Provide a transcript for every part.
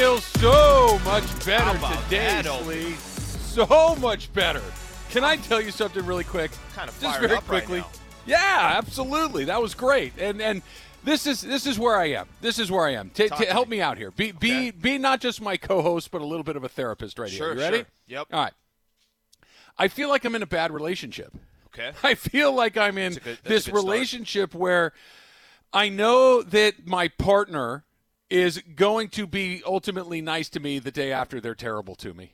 feel so much better today, Slee. So much better. Can I tell you something really quick? Kind of Just very right quickly. now. Yeah, absolutely. That was great. And and this is this is where I am. This is where I am. Ta- to help me. out here. Be Okay. be be not just my co-host, but a little bit of a therapist right Sure, here. You ready? sure. Yep. All right. I feel like I'm in a bad relationship. Okay. I feel like I'm in good- this start. relationship where I know that my partner is going to be ultimately nice to me the day after they're terrible to me.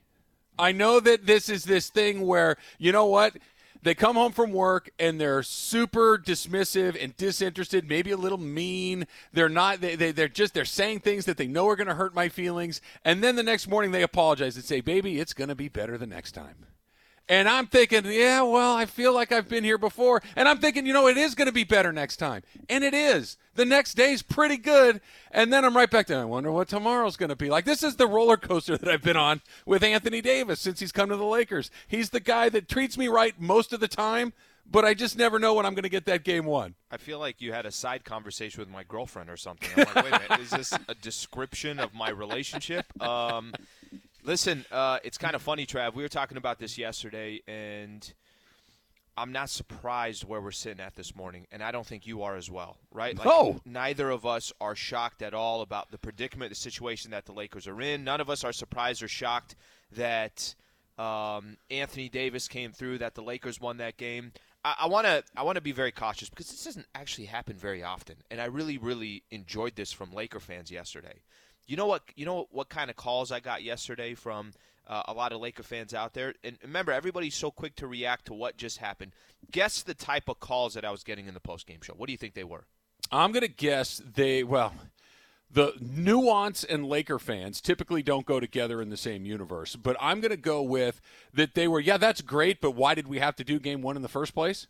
I know that this is this thing where, you know what? They come home from work and they're super dismissive and disinterested, maybe a little mean. They're not, they, they, they're just, they're saying things that they know are going to hurt my feelings. And then the next morning they apologize and say, baby, it's going to be better the next time. And I'm thinking, yeah, well, I feel like I've been here before. And I'm thinking, you know, it is going to be better next time. And it is. The next day's pretty good. And then I'm right back to, I wonder what tomorrow's going to be like. This is the roller coaster that I've been on with Anthony Davis since he's come to the Lakers. He's the guy that treats me right most of the time, but I just never know when I'm going to get that game won. I feel like you had a side conversation with my girlfriend or something. I'm like, wait a minute, is this a description of my relationship? Um, listen, uh, it's kind of funny, Trav. We were talking about this yesterday, and I'm not surprised where we're sitting at this morning, and I don't think you are as well, right? Like, No. Neither of us are shocked at all about the predicament, the situation that the Lakers are in. None of us are surprised or shocked that um, Anthony Davis came through, that the Lakers won that game. I want to I want to be very cautious because this doesn't actually happen very often, and I really really enjoyed this from Laker fans yesterday. You know what? You know what kind of calls I got yesterday from uh, a lot of Laker fans out there. And remember, everybody's so quick to react to what just happened. Guess the type of calls that I was getting in the post game show. What do you think they were? I'm going to guess they, well, the nuance and Laker fans typically don't go together in the same universe, but I'm going to go with that they were, yeah, that's great, but why did we have to do game one in the first place?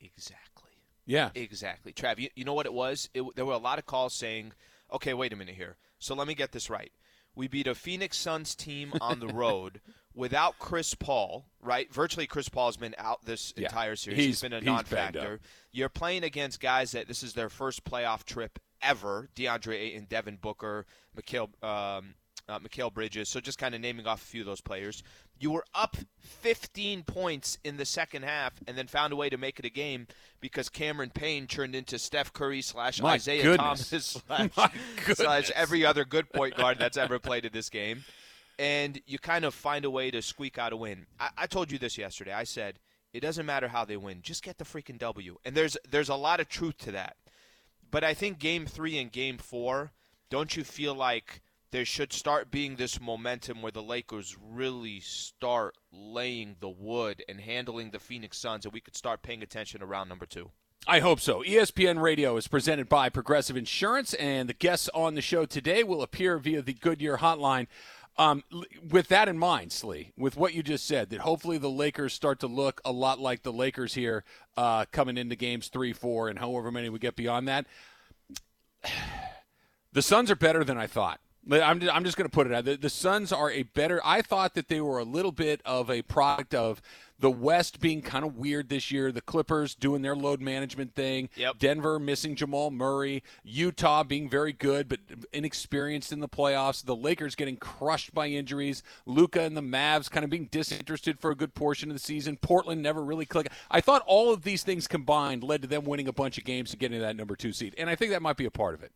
Exactly. Yeah. Exactly. Trav, you, you know what it was? It, there were a lot of calls saying, okay, wait a minute here. So let me get this right. We beat a Phoenix Suns team on the road without Chris Paul, right? Virtually Chris Paul's been out this Yeah. entire series. He's- he's been a he's non-factor. You're playing against guys that this is their first playoff trip ever. DeAndre Ayton, Devin Booker, Mikal, um, uh, Mikal Bridges. So just kind of naming off a few of those players. You were up 15 points in the second half and then found a way to make it a game because Cameron Payne turned into Steph Curry slash My Isaiah goodness. Thomas slash, slash every other good point guard that's ever played in this game. And you kind of find a way to squeak out a win. I, I told you this yesterday. I said it doesn't matter how they win, just get the freaking W. And there's there's a lot of truth to that. But I think game three and game four, don't you feel like there should start being this momentum where the Lakers really start laying the wood and handling the Phoenix Suns, and we could start paying attention around number two? I hope so. ESPN Radio is presented by Progressive Insurance, and the guests on the show today will appear via the Goodyear Hotline. Um, with that in mind, Slee, with what you just said, that hopefully the Lakers start to look a lot like the Lakers here uh, coming into games three, four, and however many we get beyond that. The Suns are better than I thought. I'm just, I'm just going to put it out. The, the Suns are a better. I thought that they were a little bit of a product of the West being kind of weird this year. The Clippers doing their load management thing. Yep. Denver missing Jamal Murray. Utah being very good but inexperienced in the playoffs. The Lakers getting crushed by injuries. Luka and the Mavs kind of being disinterested for a good portion of the season. Portland never really clicked. I thought all of these things combined led to them winning a bunch of games and getting that number two seed. And I think that might be a part of it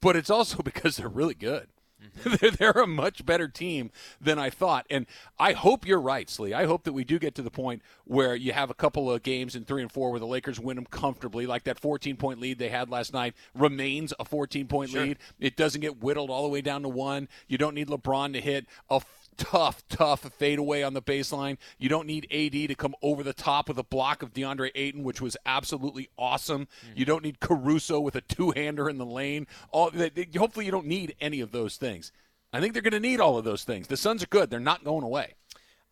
but it's also because they're really good. Mm-hmm. they're, they're a much better team than I thought. And I hope you're right, Slee. I hope that we do get to the point where you have a couple of games in three and four where the Lakers win them comfortably, like that 14 point lead they had last night remains a 14 point lead. It doesn't get whittled all the way down to one. You don't need LeBron to hit a tough, tough fadeaway on the baseline. You don't need AD to come over the top with a block of DeAndre Ayton, which was absolutely awesome. You don't need Caruso with a two-hander in the lane. All they- they- hopefully you don't need any of those things. I think they're going to need all of those things. The Suns are good; they're not going away.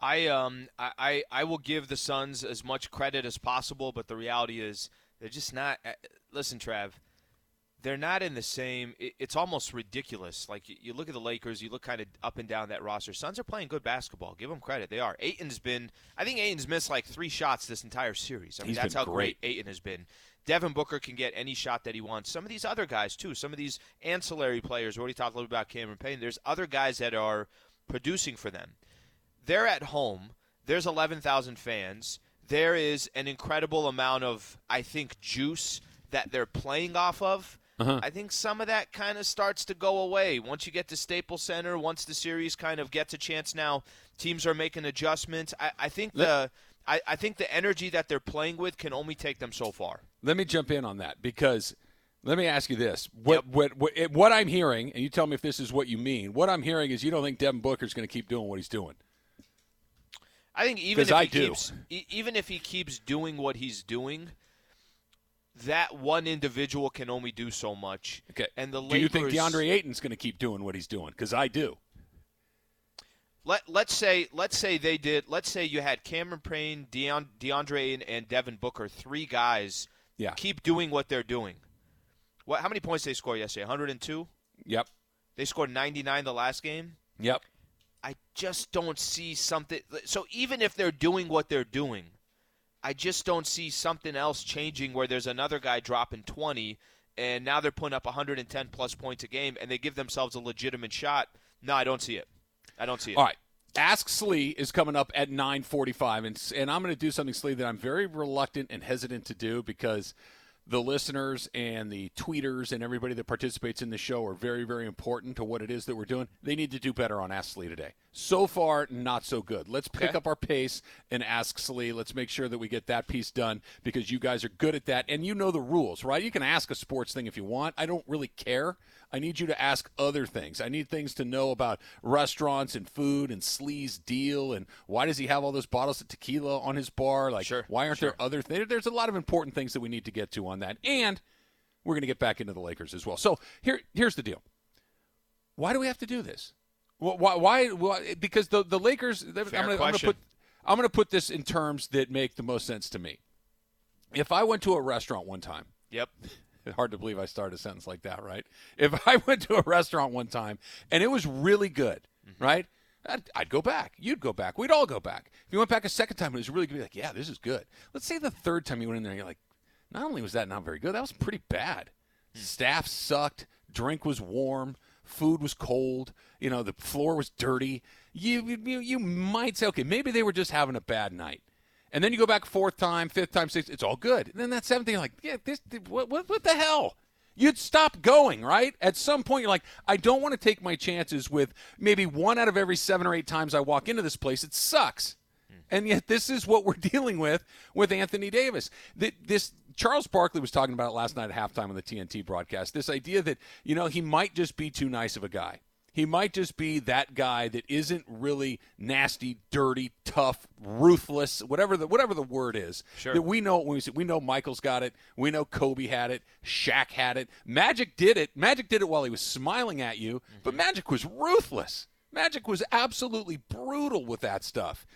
I um I, I will give the Suns as much credit as possible, but the reality is they're just not. uh, Listen, Trav, they're not in the same. It, it's almost ridiculous. Like you, you look at the Lakers, you look kind of up and down that roster. Suns are playing good basketball. Give them credit. They are. Ayton's been. I think Ayton's missed like three shots this entire series. I mean, He's that's how great. great Ayton has been. Devin Booker can get any shot that he wants. Some of these other guys too. Some of these ancillary players. We already talked a little bit about Cameron Payne. There's other guys that are producing for them. They're at home. There's 11,000 fans. There is an incredible amount of, I think, juice that they're playing off of. Uh-huh. I think some of that kind of starts to go away once you get to Staples Center. Once the series kind of gets a chance now, teams are making adjustments. I, I think the I, I think the energy that they're playing with can only take them so far. Let me jump in on that because let me ask you this: what Yep. what what, what I'm hearing, and you tell me if this is what you mean. What I'm hearing is you don't think Devin Booker is going to keep doing what he's doing. I think even if I he do. keeps even if he keeps doing what he's doing, that one individual can only do so much. Okay. And the do you think DeAndre Ayton's going to keep doing what he's doing? Because I do. Let let's say let's say they did. Let's say you had Cameron Payne, Deon, DeAndre, and, and Devin Booker, three guys. Yeah. Keep doing what they're doing. What? How many points they score yesterday? 102. Yep. They scored 99 the last game. Yep. I just don't see something. So even if they're doing what they're doing, I just don't see something else changing where there's another guy dropping 20 and now they're putting up 110 plus points a game and they give themselves a legitimate shot. No, I don't see it. I don't see it. All right. Ask Slee is coming up at 9:45, and and I'm going to do something Slee that I'm very reluctant and hesitant to do because the listeners and the tweeters and everybody that participates in the show are very very important to what it is that we're doing. They need to do better on Ask Slee today. So far, not so good. Let's pick Okay. up our pace and ask Slee. Let's make sure that we get that piece done because you guys are good at that and you know the rules, right? You can ask a sports thing if you want. I don't really care. I need you to ask other things. I need things to know about restaurants and food and Slee's deal and why does he have all those bottles of tequila on his bar? Like, Sure, why aren't sure. there other things? There's a lot of important things that we need to get to on that. And we're going to get back into the Lakers as well. So here, here's the deal. Why do we have to do this? Wh- Why? Why? why because the the Lakers. I'm Fair going to question. put I'm going to put this in terms that make the most sense to me. If I went to a restaurant one time Yep. hard to believe I started a sentence like that, right? If I went to a restaurant one time and it was really good, mm-hmm. right? I'd, I'd go back. You'd go back. We'd all go back. If you went back a second time and it was really good, you'd be like, yeah, this is good. Let's say the third time you went in there and you're like, not only was that not very good, that was pretty bad. Hmm. Staff sucked. Drink was warm. Food was cold. You know, the floor was dirty. You, you, you might say, okay, maybe they were just having a bad night. And then you go back fourth time, fifth time, sixth. It's all good. And then that seventh thing, you're like, yeah, this, what, what, what the hell? You'd stop going, right? At some point, you're like, I don't want to take my chances with maybe one out of every seven or eight times I walk into this place. It sucks. Hmm. And yet, this is what we're dealing with with Anthony Davis. Th- This Charles Barkley was talking about it last night at halftime on the TNT broadcast. This idea that you know he might just be too nice of a guy. He might just be that guy that isn't really nasty, dirty, tough, ruthless, whatever the whatever the word is. Sure. That we know when we say we know Michael's got it. We know Kobe had it. Shaq had it. Magic did it. Magic did it while he was smiling at you, but mm-hmm. Magic was ruthless. Magic was absolutely brutal with that stuff.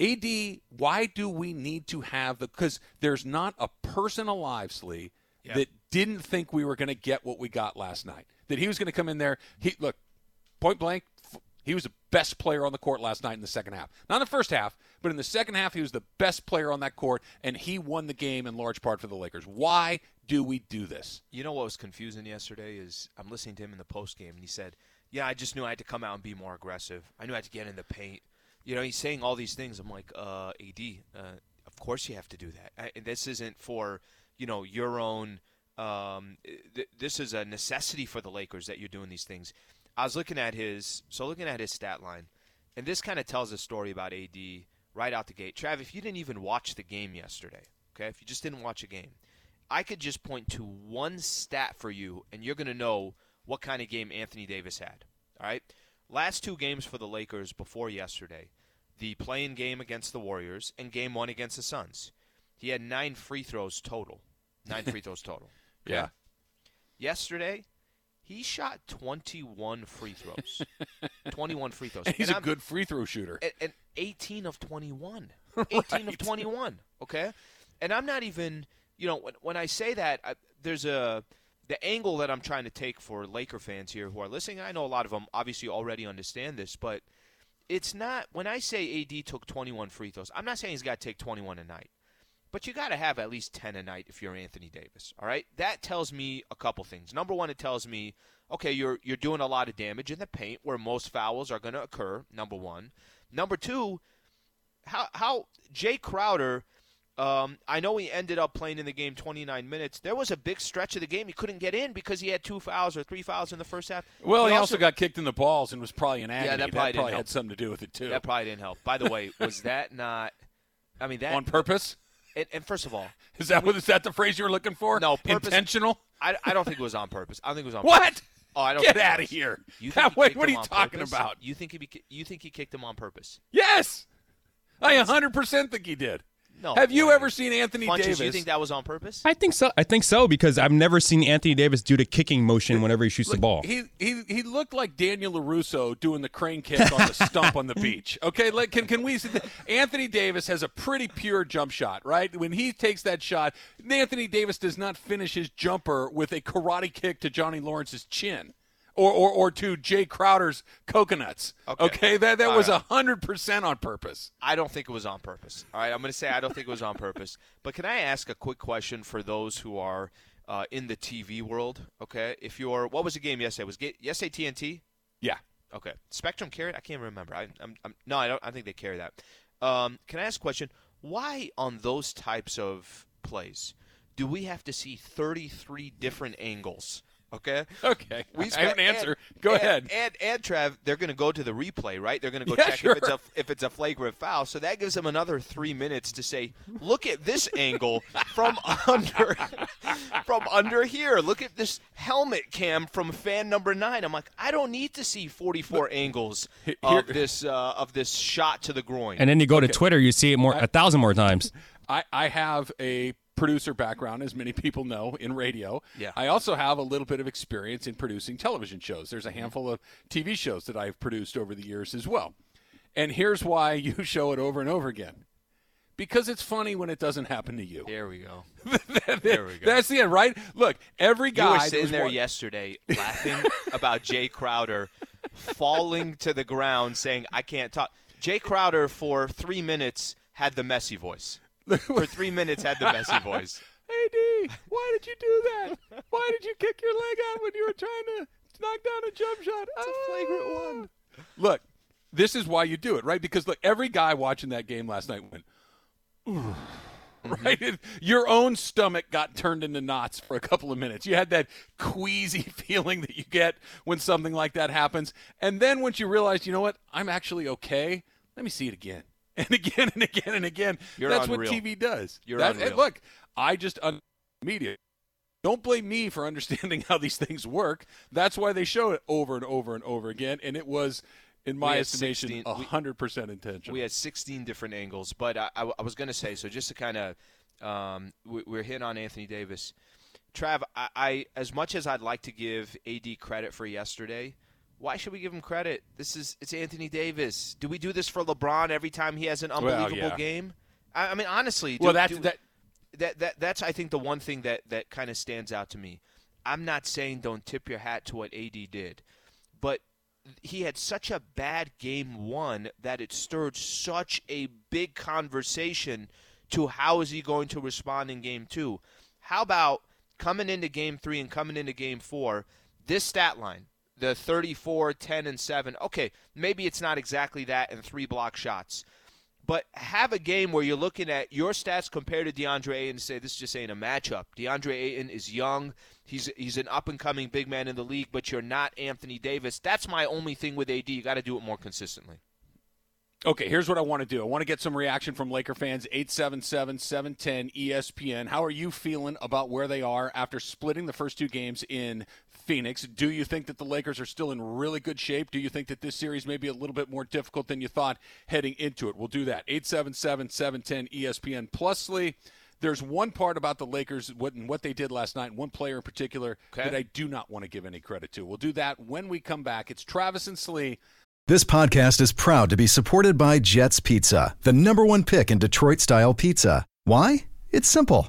AD, why do we need to have the? Because there's not a person alive, Slee, Yeah. that didn't think we were going to get what we got last night. That he was going to come in there. He look, point blank, he was the best player on the court last night in the second half. Not in the first half, but in the second half, he was the best player on that court, and he won the game in large part for the Lakers. Why do we do this? You know what was confusing yesterday is I'm listening to him in the post game, and he said, "Yeah, I just knew I had to come out and be more aggressive. I knew I had to get in the paint." You know, he's saying all these things. I'm like, uh, "AD, uh, of course you have to do that. I, this isn't for you know your own. Um, th- this is a necessity for the Lakers that you're doing these things." I was looking at his so looking at his stat line, and this kind of tells a story about AD right out the gate. Trav, if you didn't even watch the game yesterday, okay, if you just didn't watch a game, I could just point to one stat for you, and you're going to know what kind of game Anthony Davis had. All right? Last two games for the Lakers before yesterday the playing game against the Warriors and game one against the Suns. He had nine free throws total. Nine free throws total. Yeah. Yesterday, he shot 21 free throws. 21 free throws. And he's And a I'm- good free throw shooter. and, and 18 of 21. 18 Right. of 21. Okay, and I'm not even. You know, when, when I say that, I, there's a the angle that I'm trying to take for Laker fans here who are listening, I know a lot of them obviously already understand this, but it's not when I say AD took 21 free throws. I'm not saying he's got to take 21 a night. But you got to have at least 10 a night if you're Anthony Davis, all right? That tells me a couple things. Number 1 it tells me okay, you're you're doing a lot of damage in the paint where most fouls are going to occur, number 1. Number 2, how how Jae Crowder um, I know he ended up playing in the game 29 minutes. There was a big stretch of the game he couldn't get in because he had two fouls or three fouls in the first half. Well, he, he also, also, got kicked in the balls and was probably an agony. Yeah, that probably, that probably had something to do with it too. That probably didn't help. By the way, was that not? I mean, that on purpose. And, and first of all, is that what is that the phrase you were looking for? No, purpose, intentional. I, I don't think it was on purpose. I don't think it was on. Purpose. What? Purpose. Oh, I don't get out of here. You think Wait, what are you talking purpose? about? You think he you think he kicked him on purpose? Yes, I 100 percent think he did. No. Have you ever seen Anthony Funches, Davis? You think that was on purpose? I think so. I think so because I've never seen Anthony Davis do the kicking motion whenever he shoots Look, the ball. He, he he looked like Daniel LaRusso doing the crane kick on the stump on the beach. Okay, like, can can we? Anthony Davis has a pretty pure jump shot, right? When he takes that shot, Anthony Davis does not finish his jumper with a karate kick to Johnny Lawrence's chin or, or, or to Jae Crowder's coconuts. Okay, okay? that that All was a hundred percent on purpose. I don't think it was on purpose. All right, I'm going to say I don't think it was on purpose. But can I ask a quick question for those who are uh, in the TV world? Okay, if you're what was the game yesterday? Was it yesterday TNT? Yeah. Okay. Spectrum carried? I can't remember. I, I'm, I'm no, I don't. I think they carry that. Um, can I ask a question? Why on those types of plays do we have to see 33 different angles? Okay. Okay. We spent, I have an answer. And, go and, ahead. And, and Trav, they're going to go to the replay, right? They're going to go yeah, check sure. if it's a if it's a flagrant foul. So that gives them another three minutes to say, look at this angle from under from under here. Look at this helmet cam from fan number nine. I'm like, I don't need to see 44 angles here, of this uh, of this shot to the groin. And then you go okay. to Twitter, you see it more I, a thousand more times. I, I have a producer background, as many people know, in radio. Yeah. I also have a little bit of experience in producing television shows. There's a mm-hmm. handful of TV shows that I've produced over the years as well. And here's why you show it over and over again. Because it's funny when it doesn't happen to you. There we go. there we go. That's the end, right? Look, every guy. You were sitting there yesterday laughing about Jae Crowder falling to the ground saying, I can't talk. Jae Crowder, for three minutes, had the messy voice. for three minutes had the messy voice. Hey D, why did you do that? Why did you kick your leg out when you were trying to knock down a jump shot? It's a flagrant ah. one. Look, this is why you do it, right? Because look, every guy watching that game last night went, Ooh. Mm-hmm. right? Your own stomach got turned into knots for a couple of minutes. You had that queasy feeling that you get when something like that happens. And then once you realize, you know what, I'm actually okay, let me see it again. and again and again and again. You're That's unreal. what TV does. You're that, unreal. Look, I just un- media. Don't blame me for understanding how these things work. That's why they show it over and over and over again, and it was. In my estimation, 16, 100% intentional. We had 16 different angles, but I, I, I was going to say, so just to kind of, um, we, we're hitting on Anthony Davis. Trav, I, I, as much as I'd like to give AD credit for yesterday, why should we give him credit? This is it's Anthony Davis. Do we do this for LeBron every time he has an unbelievable well, yeah. game? I, I, mean, honestly, do, well, that's do, that, that that that's I think the one thing that that kind of stands out to me. I'm not saying don't tip your hat to what AD did, but he had such a bad game one that it stirred such a big conversation to how is he going to respond in game two. How about coming into game three and coming into game four? This stat line the 34, 10, and 7. Okay, maybe it's not exactly that in three block shots. But have a game where you're looking at your stats compared to DeAndre Ayton and say this just ain't a matchup. DeAndre Ayton is young. He's he's an up and coming big man in the league, but you're not Anthony Davis. That's my only thing with AD. You got to do it more consistently. Okay, here's what I want to do. I want to get some reaction from Laker fans. 877 710 ESPN. How are you feeling about where they are after splitting the first two games in Phoenix? Do you think that the Lakers are still in really good shape? Do you think that this series may be a little bit more difficult than you thought heading into it? We'll do that. 877 710 ESPN. Plusly, there's one part about the Lakers, what, what they did last night, one player in particular okay. that I do not want to give any credit to. We'll do that when we come back. It's Travis and Slee this podcast is proud to be supported by Jets Pizza, the number one pick in Detroit style pizza. Why? It's simple.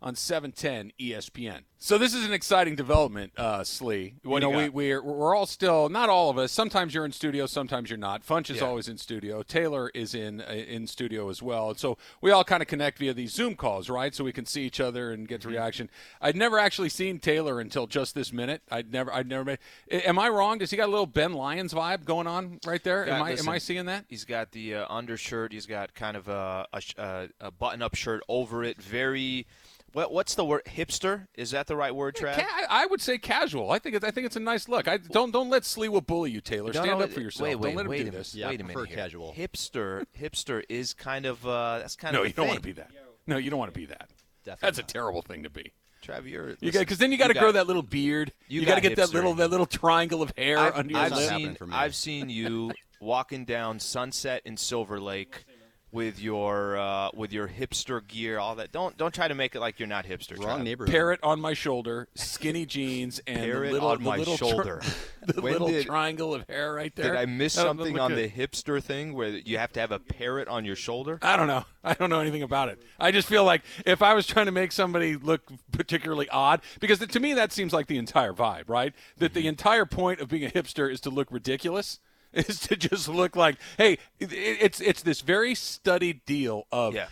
On 710 ESPN. So this is an exciting development, uh, Slee. What you know, you we, we're, we're all still not all of us. Sometimes you're in studio, sometimes you're not. Funch is Yeah. always in studio. Taylor is in uh, in studio as well. And so we all kind of connect via these Zoom calls, right? So we can see each other and Mm-hmm. get the reaction. I'd never actually seen Taylor until just this minute. I'd never I'd never made. Am I wrong? Does he got a little Ben Lyons vibe going on right there? Got- am I listen, am I seeing that? He's got the uh, undershirt. He's got kind of a, a, uh, a button-up shirt over it. Very, what, what's the word? Hipster? Is that the right word, Trav? Ca- I would say casual. I think it's, I think it's a nice look. I don't don't let Sleewa bully you, Taylor. No, Stand no, up for yourself. Wait, wait, don't let him wait do a this. Yeah, wait a minute. here. casual. Hipster, hipster is kind of uh, that's kind No, of a you don't want to be that. No, you don't want to be that. Definitely That's a terrible thing to be. Trav, you're You got because then you got to grow that little beard. you You, got to get that little that little triangle of hair I've, under your I've lip. seen for me. I've seen you walking down Sunset in Silver Lake with your uh, with your hipster gear, all that. Don't don't try to make it like you're not hipster. Wrong Trav. neighborhood. Parrot on my shoulder, skinny jeans, and Parrot little, on the my little tri- shoulder. the When little did- triangle of hair right there. Did I miss That something on good. the hipster thing where you have to have a parrot on your shoulder? I don't know. I don't know anything about it. I just feel like if I was trying to make somebody look particularly odd, because to me that seems like the entire vibe, right? That Mm-hmm. the entire point of being a hipster is to look ridiculous, is to just look like, hey, it, it's it's this very studied deal of Yeah.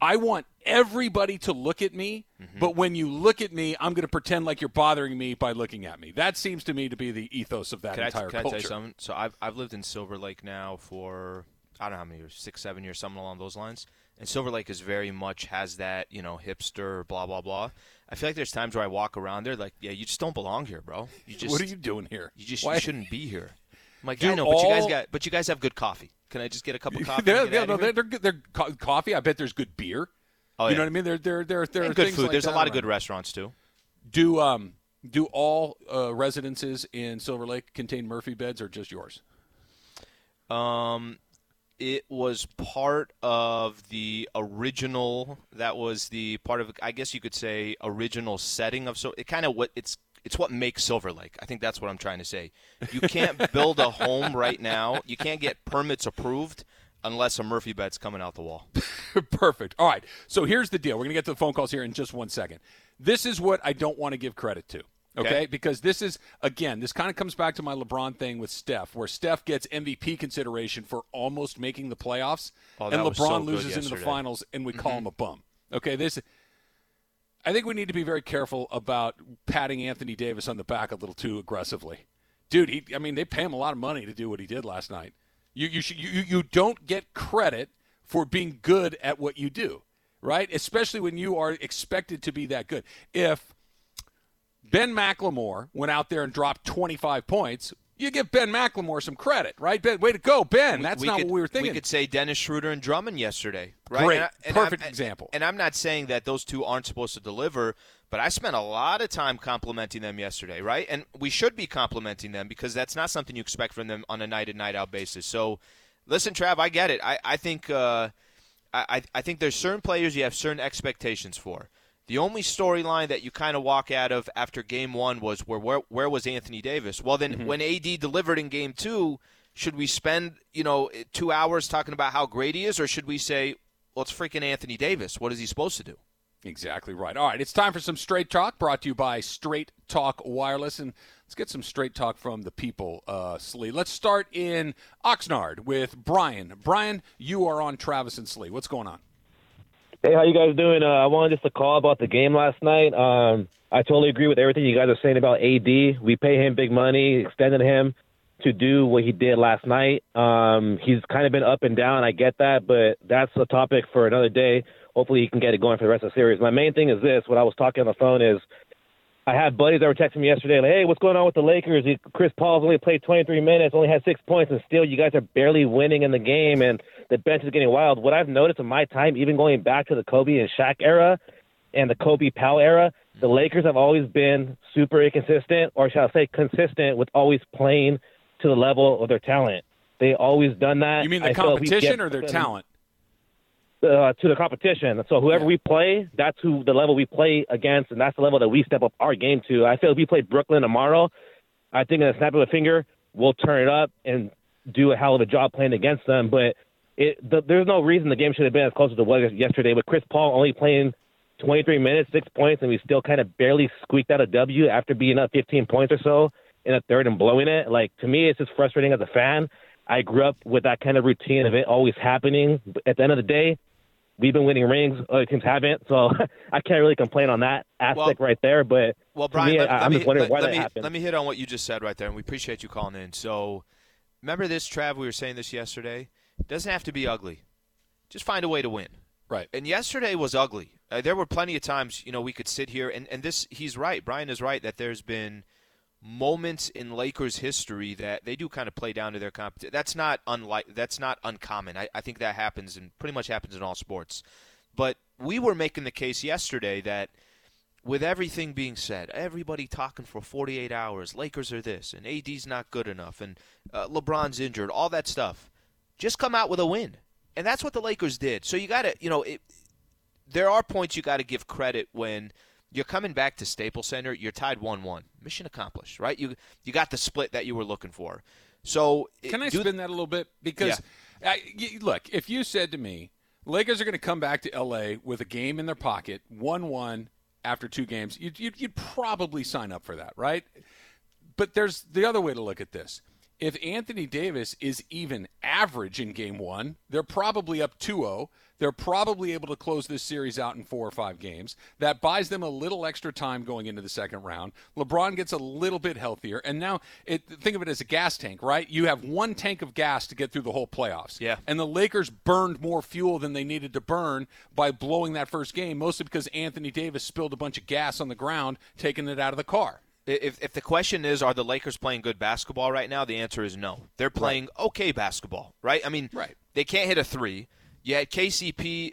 I want everybody to look at me, Mm-hmm. but when you look at me, I'm going to pretend like you're bothering me by looking at me. That seems to me to be the ethos of that Can, I, entire can I culture. tell you something? So I've I've lived in Silver Lake now for I don't know how many years, six, seven years, something along those lines. And Silver Lake is very much has that you know hipster blah blah blah. I feel like there's times where I walk around there like yeah you just don't belong here, bro. You just what are you doing here? you just Why- you shouldn't be here. I'm like Do I know, but you guys got but you guys have good coffee. Can I just get a cup of coffee? They're, yeah, no, they're, they're, good- they're co- coffee. I bet there's good beer. Oh, you yeah. know what I mean? There, there, there, there good things food. like There's a lot of good restaurants too. Do um do all uh, residences in Silver Lake contain Murphy beds or just yours? Um, it was part of the original. That was the part of, I guess you could say, original setting of. So it kind of what it's. It's what makes Silver Lake. I think that's what I'm trying to say. You can't build a home right now. You can't get permits approved unless a Murphy bed's coming out the wall. Perfect. All right. So here's the deal. We're going to get to the phone calls here in just one second. This is what I don't want to give credit to. Okay? Okay. Because this is, again, this kind of comes back to my LeBron thing with Steph, where Steph gets MVP consideration for almost making the playoffs, Oh, and so LeBron good loses into the finals, and we call mm-hmm. him a bum. Okay? This. I think we need to be very careful about patting Anthony Davis on the back a little too aggressively. Dude, he, I mean, they pay him a lot of money to do what he did last night. You, you, should, you, you don't get credit for being good at what you do, right? Especially when you are expected to be that good. If Ben McLemore went out there and dropped 25 points, you give Ben McLemore some credit, right? Ben, way to go, Ben. That's not could, what we were thinking. We could say Dennis Schroeder and Drummond yesterday, right? Great. And I- and Perfect I'm- example. And I'm not saying that those two aren't supposed to deliver, but I spent a lot of time complimenting them yesterday, right? And we should be complimenting them because that's not something you expect from them on a night in night out basis. So, listen, Trav, I get it. I I think uh, I- I think there's certain players you have certain expectations for. The only storyline that you kind of walk out of after game one was where where, where was Anthony Davis? Well, then Mm-hmm. when AD delivered in game two, should we spend you know two hours talking about how great he is, or should we say, well, it's freaking Anthony Davis? What is he supposed to do? Exactly right. All right, it's time for some straight talk brought to you by Straight Talk Wireless. And let's get some straight talk from the people, uh, Slee. Let's start in Oxnard with Brian. Brian, you are on Travis and Slee. What's going on? Hey, how you guys doing? Uh, I wanted just to call about the game last night. Um, I totally agree with everything you guys are saying about AD. We pay him big money, extended him to do what he did last night. Um, he's kind of been up and down. I get that, but that's a topic for another day. Hopefully, he can get it going for the rest of the series. My main thing is this: what I was talking on the phone is. I had buddies that were texting me yesterday, like, "Hey, what's going on with the Lakers? Chris Paul's only played 23 minutes, only had six points, and still you guys are barely winning in the game, and the bench is getting wild." What I've noticed in my time, even going back to the Kobe and Shaq era, and the Kobe Pau era, the Lakers have always been super inconsistent, or shall I say, consistent with always playing to the level of their talent. They always done that. You mean the I feel like we competition or their them, talent? Uh, to the competition. So whoever Yeah. we play, that's who the level we play against, and that's the level that we step up our game to. I feel if we play Brooklyn tomorrow, I think in a snap of a finger, we'll turn it up and do a hell of a job playing against them. But it, the, there's no reason the game should have been as close as it was yesterday. With Chris Paul only playing 23 minutes, six points, and we still kind of barely squeaked out a W after being up 15 points or so in a third and blowing it. Like to me, it's just frustrating as a fan. I grew up with that kind of routine of it always happening. But at the end of the day, we've been winning rings. Other teams haven't, so I can't really complain on that aspect Well- right there. But Well, Brian, me, let, I- me, just wondering let, why let that me, happened. Let me hit on what you just said right there, and we appreciate you calling in. So, remember this, Trav? We were saying this yesterday. It doesn't have to be ugly. Just find a way to win. Right. And yesterday was ugly. Uh, there were plenty of times, you know, we could sit here and, and this. He's right. Brian is right that there's been moments in Lakers history that they do kind of play down to their competition. That's not unlike. That's not uncommon. I, I think that happens and pretty much happens in all sports. But we were making the case yesterday that with everything being said, everybody talking for 48 hours, Lakers are this, and AD's not good enough, and uh, LeBron's injured, all that stuff. Just come out with a win, and that's what the Lakers did. So you got to, you know, it, there are points you got to give credit when you're coming back to Staples Center. You're tied one-one, mission accomplished, right? You you got the split that you were looking for. So Can I do- spin that a little bit? Because, I, y- look, if you said to me, Lakers are going to come back to L.A. with a game in their pocket, 1 1 after two games, you'd, you'd, you'd probably sign up for that, right? But there's the other way to look at this. If Anthony Davis is even average in game one, they're probably up 2 0. They're probably able to close this series out in four or five games. That buys them a little extra time going into the second round. LeBron gets a little bit healthier. And now, it, think of it as a gas tank, right? You have one tank of gas to get through the whole playoffs. Yeah. And the Lakers burned more fuel than they needed to burn by blowing that first game, mostly because Anthony Davis spilled a bunch of gas on the ground, taking it out of the car. If, if the question is, are the Lakers playing good basketball right now? The answer is no. They're playing okay basketball, right? I mean, Right. they can't hit a three. You had KCP.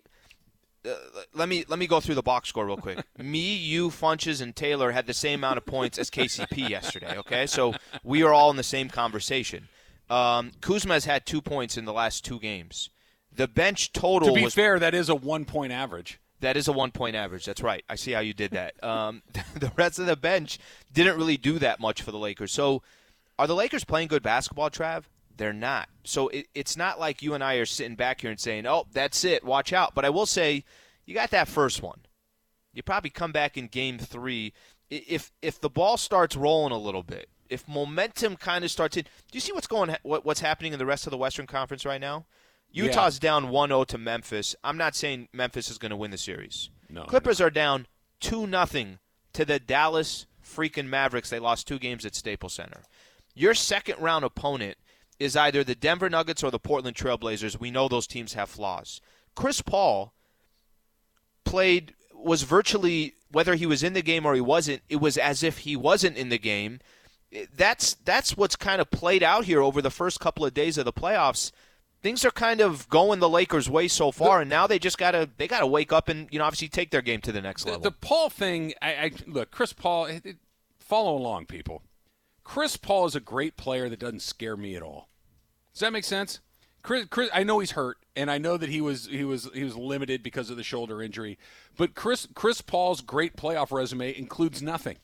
Uh, let me let me go through the box score real quick. me, you, Funches, and Taylor had the same amount of points as KCP yesterday. Okay, so we are all in the same conversation. Um, Kuzma has had two points in the last two games. The bench total To be was fair, that is a one point average. That is a one point average. That's right. I see how you did that. Um, the rest of the bench didn't really do that much for the Lakers. So, are the Lakers playing good basketball, Trav? They're not. So, it, it's not like you and I are sitting back here and saying, oh, that's it, watch out. But I will say, you got that first one. You probably come back in game three. If, if the ball starts rolling a little bit, if momentum kind of starts in, do you see what's going what, what's happening in the rest of the Western Conference right now? Utah's down 1-0 to Memphis. I'm not saying Memphis is going to win the series. No, Clippers are down 2 nothing to the Dallas freaking Mavericks. They lost two games at Staples Center. Your second round opponent is either the Denver Nuggets or the Portland Trailblazers. We know those teams have flaws. Chris Paul played was virtually whether he was in the game or he wasn't, it was as if he wasn't in the game. That's that's what's kind of played out here over the first couple of days of the playoffs. Things are kind of going the Lakers' way so far, and now they just gotta they gotta wake up and you know obviously take their game to the next The, level. the Paul thing, I, I look, Chris Paul, it, it- follow along, people. Chris Paul is a great player that doesn't scare me at all. Does that make sense? Chris, Chris, I know he's hurt, and I know that he was he was he was limited because of the shoulder injury. But Chris Chris Paul's great playoff resume includes nothing.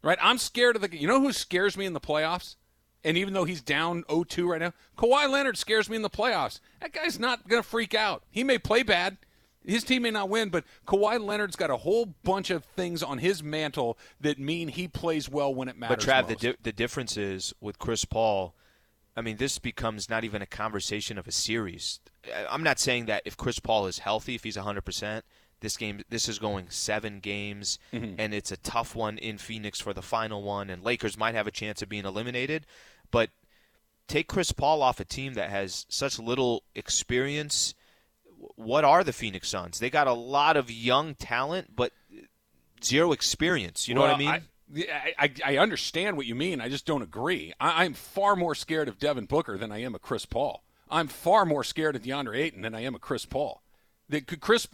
Right? I'm scared of the. You know who scares me in the playoffs? And even though he's down 0-2 right now, Kawhi Leonard scares me in the playoffs. That guy's not going to freak out. He may play bad. His team may not win, but Kawhi Leonard's got a whole bunch of things on his mantle that mean he plays well when it matters. But Trav, the di- the difference is with Chris Paul. I mean, this becomes not even a conversation of a series. I'm not saying that if Chris Paul is healthy, if he's 100 percent, this game, this is going seven games, mm-hmm. and it's a tough one in Phoenix for the final one, and Lakers might have a chance of being eliminated. But take Chris Paul off a team that has such little experience. What are the Phoenix Suns? They got a lot of young talent, but zero experience. You know what I mean? I, I, I understand what you mean. I just don't agree. I, I'm far more scared of Devin Booker than I am of Chris Paul. I'm far more scared of DeAndre Ayton than I am of Chris Paul. The, Chris,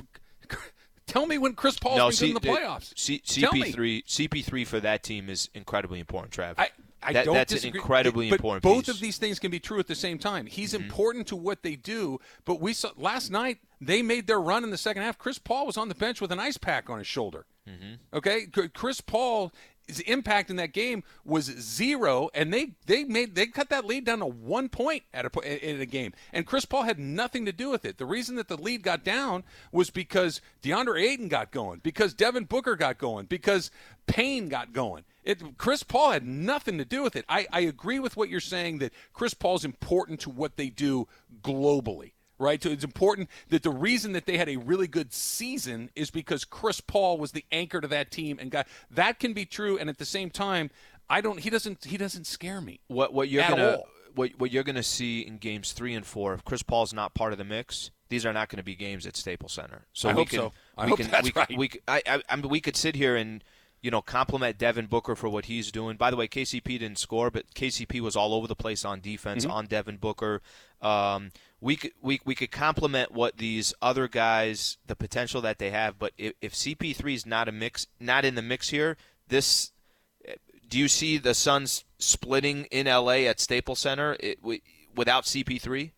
Tell me when Chris Paul's no, been C- in the playoffs. C- Tell. CP3, CP3 for that team is incredibly important, Trav. I, I That- don't that's disagree. an incredibly but important Both piece. Mm-hmm. of these things can be true at the same time. He's important to what they do, but we saw last night they made their run in the second half. Chris Paul was on the bench with an ice pack on his shoulder. Mm-hmm. Okay, Chris Paul. His impact in that game was zero, and they they made they cut that lead down to one point at a in a game, and Chris Paul had nothing to do with it. The reason that the lead got down was because DeAndre Ayton got going, because Devin Booker got going, because Payne got going. It, Chris Paul had nothing to do with it. I, I agree with what you're saying that Chris Paul's important to what they do globally, right? So it's important that the reason that they had a really good season is because Chris Paul was the anchor to that team and got that can be true. And at the same time, I don't. He doesn't. He doesn't scare me. what what you're gonna all. what what you're gonna see in games three and four if Chris Paul's not part of the mix. These are not going to be games at Staples Center. So I we hope can, so. I we hope can, that's we right. We, I, I, I mean, we could sit here and you know compliment Devin Booker for what he's doing. By the way, KCP didn't score, but KCP was all over the place on defense Mm-hmm. on Devin Booker. Um, we could we, we could compliment what these other guys, the potential that they have. But if, if CP3 is not a mix, not in the mix here, this do you see the Suns splitting in LA at Staples Center it, wi- without CP3?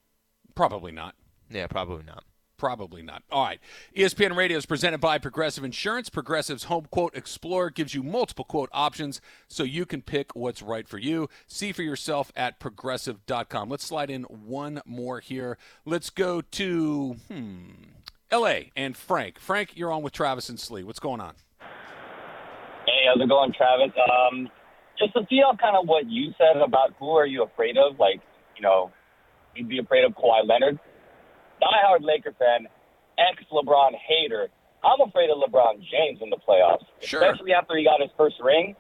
Probably not. Yeah, probably not. Probably not. All right. ESPN Radio is presented by Progressive Insurance. Progressive's Home Quote Explorer gives you multiple quote options so you can pick what's right for you. See for yourself at progressive.com. Let's slide in one more here. Let's go to hmm, LA and Frank. Frank, you're on with Travis and Slee. What's going on? Hey, how's it going, Travis? Um, just to see how kind of what you said about who are you afraid of, like, you know, you'd be afraid of Kawhi Leonard. Diehard Laker fan, ex LeBron hater. I'm afraid of LeBron James in the playoffs, Sure. especially after he got his first ring.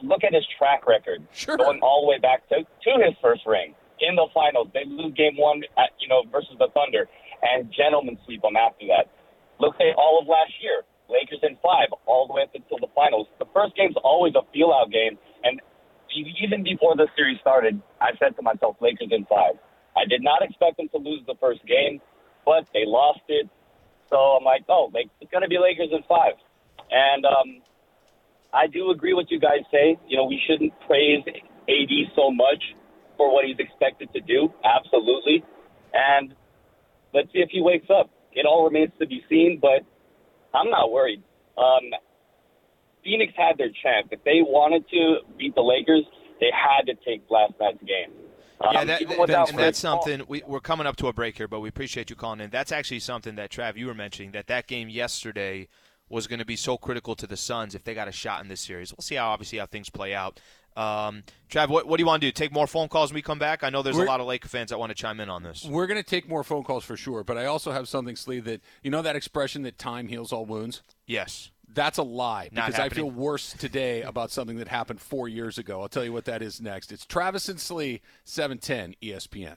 Look at his track record, Sure. going all the way back to to his first ring in the finals. They lose game one, at, you know, versus the Thunder, and gentlemen sweep them after that. Look at all of last year. Lakers in five, all the way up until the finals. The first game's always a feel-out game, and even before the series started, I said to myself, Lakers in five. I did not expect them to lose the first game, but they lost it. So I'm like, oh, like, it's going to be Lakers in five. And um, I do agree with you guys say. You know, we shouldn't praise AD so much for what he's expected to do. Absolutely. And let's see if he wakes up. It all remains to be seen, but I'm not worried. Um, Phoenix had their chance. If they wanted to beat the Lakers, they had to take last night's game. Yeah, Um, that, even that- without and that's something we, we're coming up to a break here, but we appreciate you calling in. That's actually something that Trav you were mentioning that that game yesterday was going to be so critical to the Suns if they got a shot in this series. We'll see how obviously how things play out. Um, Trav, what, what do you want to do? Take more phone calls when we come back? I know there's We're- a lot of Laker fans that want to chime in on this. We're going to take more phone calls for sure, but I also have something, Slee, that you know that expression that time heals all wounds? Yes. That's a lie because I feel worse today about something that happened four years ago. I'll tell you what that is next. It's Travis and Slee, E 710 ESPN.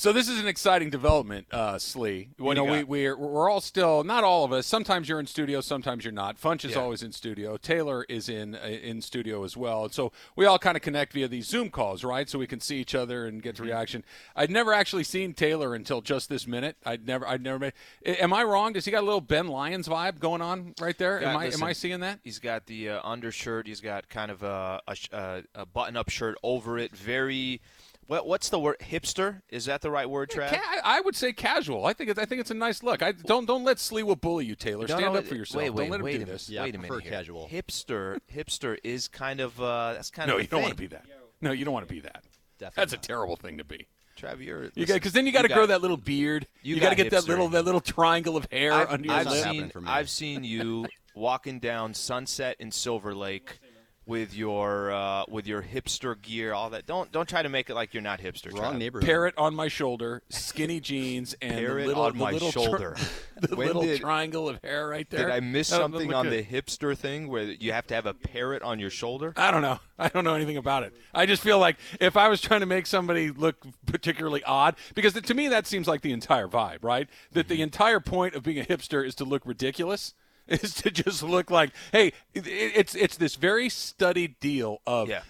So this is an exciting development, uh, Slee. What you know, you we, we're we're all still not all of us. Sometimes you're in studio, sometimes you're not. Funch is Yeah. always in studio. Taylor is in uh, in studio as well. And so we all kind of connect via these Zoom calls, right? So we can see each other and get Mm-hmm. the reaction. I'd never actually seen Taylor until just this minute. I'd never I'd never made. Am I wrong? Does he got a little Ben Lyons vibe going on right there? Am I listen, am I seeing that? He's got the uh, undershirt. He's got kind of a, a, uh, a button-up shirt over it. Very, what, what's the word? Hipster? Is that the right word, Trav? Ca- I would say casual. I think it's, I think it's a nice look. I don't don't let Sleewa bully you, Taylor. No, Stand no, up for yourself. Wait, don't wait, let him wait do a this. minute. Yeah, wait a minute here. casual. Hipster, hipster is kind of uh, that's kind No, of. no. you don't want to be that. No, you don't want to be that. Definitely That's a terrible thing to be. Trav, you're You listen, because then you got to grow that little beard. you You, got to got get that little that little triangle of hair I've, under your I've not lip. seen. I've seen you walking down Sunset in Silver Lake with your uh, with your hipster gear, all that. Don't don't try to make it like you're not hipster. Wrong Trav. neighborhood. Parrot on my shoulder, skinny jeans, and Parrot the little, on the my little shoulder. the When little did- triangle of hair right there. Did I miss That something on good. the hipster thing where you have to have a parrot on your shoulder? I don't know. I don't know anything about it. I just feel like if I was trying to make somebody look particularly odd, because to me that seems like the entire vibe, right? That Mm-hmm. the entire point of being a hipster is to look ridiculous, is to just look like, hey, it's it's this very studied deal of Yeah.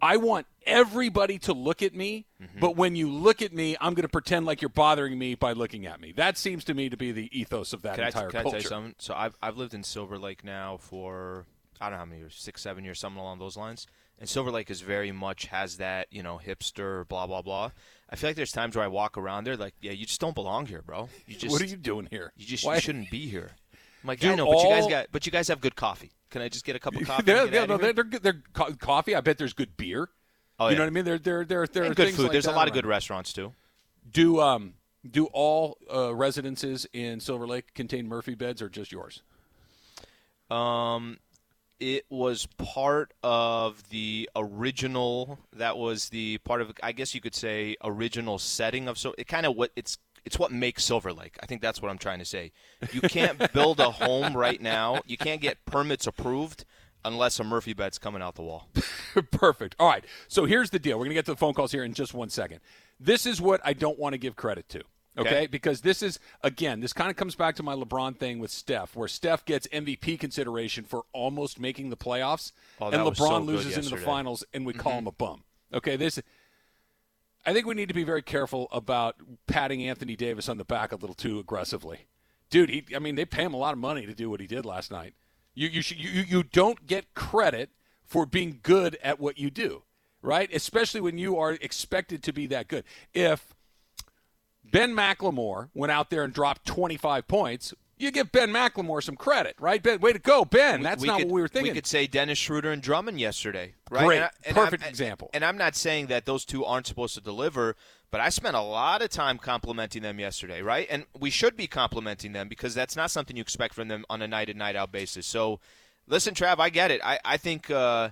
I want everybody to look at me, Mm-hmm. but when you look at me, I'm going to pretend like you're bothering me by looking at me. That seems to me to be the ethos of that Can, I, entire can I tell you something? So I've I've lived in Silver Lake now for I don't know how many years, six, seven years, something along those lines. And Silver Lake is very much has that you know hipster blah blah blah. I feel like there's times where I walk around there like yeah you just don't belong here, bro. You just what are you doing here? you just Why- you shouldn't be here. I'm like Do I know, but you guys all- got but you guys have good coffee. Can I just get a cup of coffee? They're, yeah, no, they're, they're good. They're co- coffee. I bet there's good beer. Oh, you yeah. know what I mean? There, there, there, there are good food. like There's a that lot of good restaurants too. Do um do all uh, residences in Silver Lake contain Murphy beds or just yours? Um, it was part of the original. That was the part of, I guess you could say, original setting of. So it kind of what it's. It's what makes Silver Lake. I think that's what I'm trying to say. You can't build a home right now. You can't get permits approved unless a Murphy bed's coming out the wall. Perfect. All right. So here's the deal. We're going to get to the phone calls here in just one second. This is what I don't want to give credit to. Okay? Okay. Because this is, again, this kind of comes back to my LeBron thing with Steph, where Steph gets MVP consideration for almost making the playoffs, Oh, and LeBron so loses into the finals, and we call mm-hmm. him a bum. Okay? This. I think we need to be very careful about patting Anthony Davis on the back a little too aggressively. Dude, he, I mean, they pay him a lot of money to do what he did last night. You, you, should, you, you don't get credit for being good at what you do, right? Especially when you are expected to be that good. If Ben McLemore went out there and dropped 25 points, you give Ben McLemore some credit, right? Ben, way to go, Ben. That's not could, what we were thinking. We could say Dennis Schroeder and Drummond yesterday, right? Great. And I- and Perfect I'm- example. And I'm not saying that those two aren't supposed to deliver, but I spent a lot of time complimenting them yesterday, right? And we should be complimenting them because that's not something you expect from them on a night in night out basis. So, listen, Trav, I get it. I I think uh,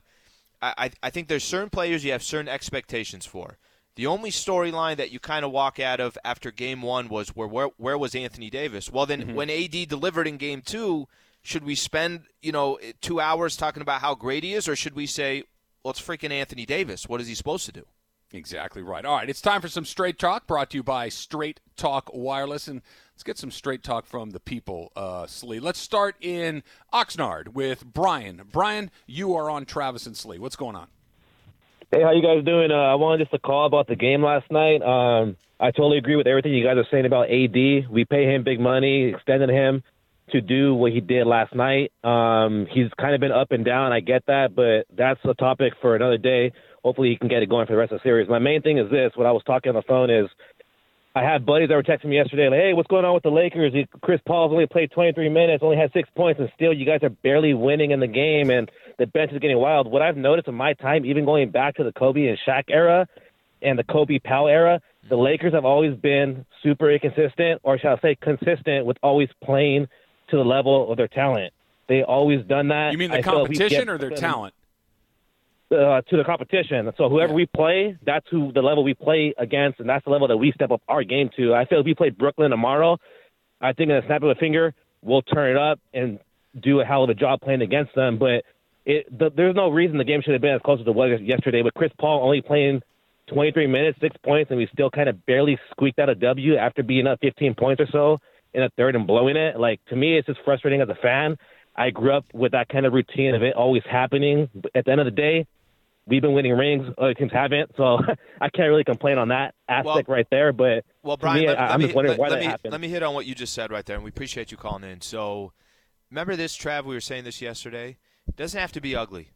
I- I think there's certain players you have certain expectations for. The only storyline that you kind of walk out of after game one was where where, where was Anthony Davis? Well, then Mm-hmm. when AD delivered in game two, should we spend you know two hours talking about how great he is, or should we say, well, it's freaking Anthony Davis? What is he supposed to do? Exactly right. All right, it's time for some straight talk brought to you by Straight Talk Wireless. And let's get some straight talk from the people, uh, Slee. Let's start in Oxnard with Brian. Brian, you are on Travis and Slee. What's going on? Hey, how you guys doing? Uh, I wanted just to call about the game last night. Um, I totally agree with everything you guys are saying about AD. We pay him big money, extended him to do what he did last night. Um, he's kind of been up and down. I get that, but that's a topic for another day. Hopefully, he can get it going for the rest of the series. My main thing is this: what I was talking on the phone is. I had buddies that were texting me yesterday, like, "Hey, what's going on with the Lakers? Chris Paul's only played 23 minutes, only had six points, and still you guys are barely winning in the game, and the bench is getting wild." What I've noticed in my time, even going back to the Kobe and Shaq era, and the Kobe Pau era, the mm-hmm. Lakers have always been super inconsistent, or shall I say, consistent with always playing to the level of their talent. They always done that. You mean the I like competition get or their talent? Uh, to the competition. So whoever Yeah. we play, that's who the level we play against, and that's the level that we step up our game to. I feel if we play Brooklyn tomorrow, I think in a snap of a finger, we'll turn it up and do a hell of a job playing against them. But it, the, there's no reason the game should have been as close as it was yesterday. With Chris Paul only playing 23 minutes, six points, and we still kind of barely squeaked out a W after being up 15 points or so in a third and blowing it. Like to me, it's just frustrating as a fan. I grew up with that kind of routine of it always happening. But at the end of the day, we've been winning rings. Other teams haven't, so I can't really complain on that aspect Well- right there. But Well, Brian, me, let, I, I'm me, just wondering let, why let that me, happened. Let me hit on what you just said right there, and we appreciate you calling in. So, remember this, Trav? We were saying this yesterday. It doesn't have to be ugly.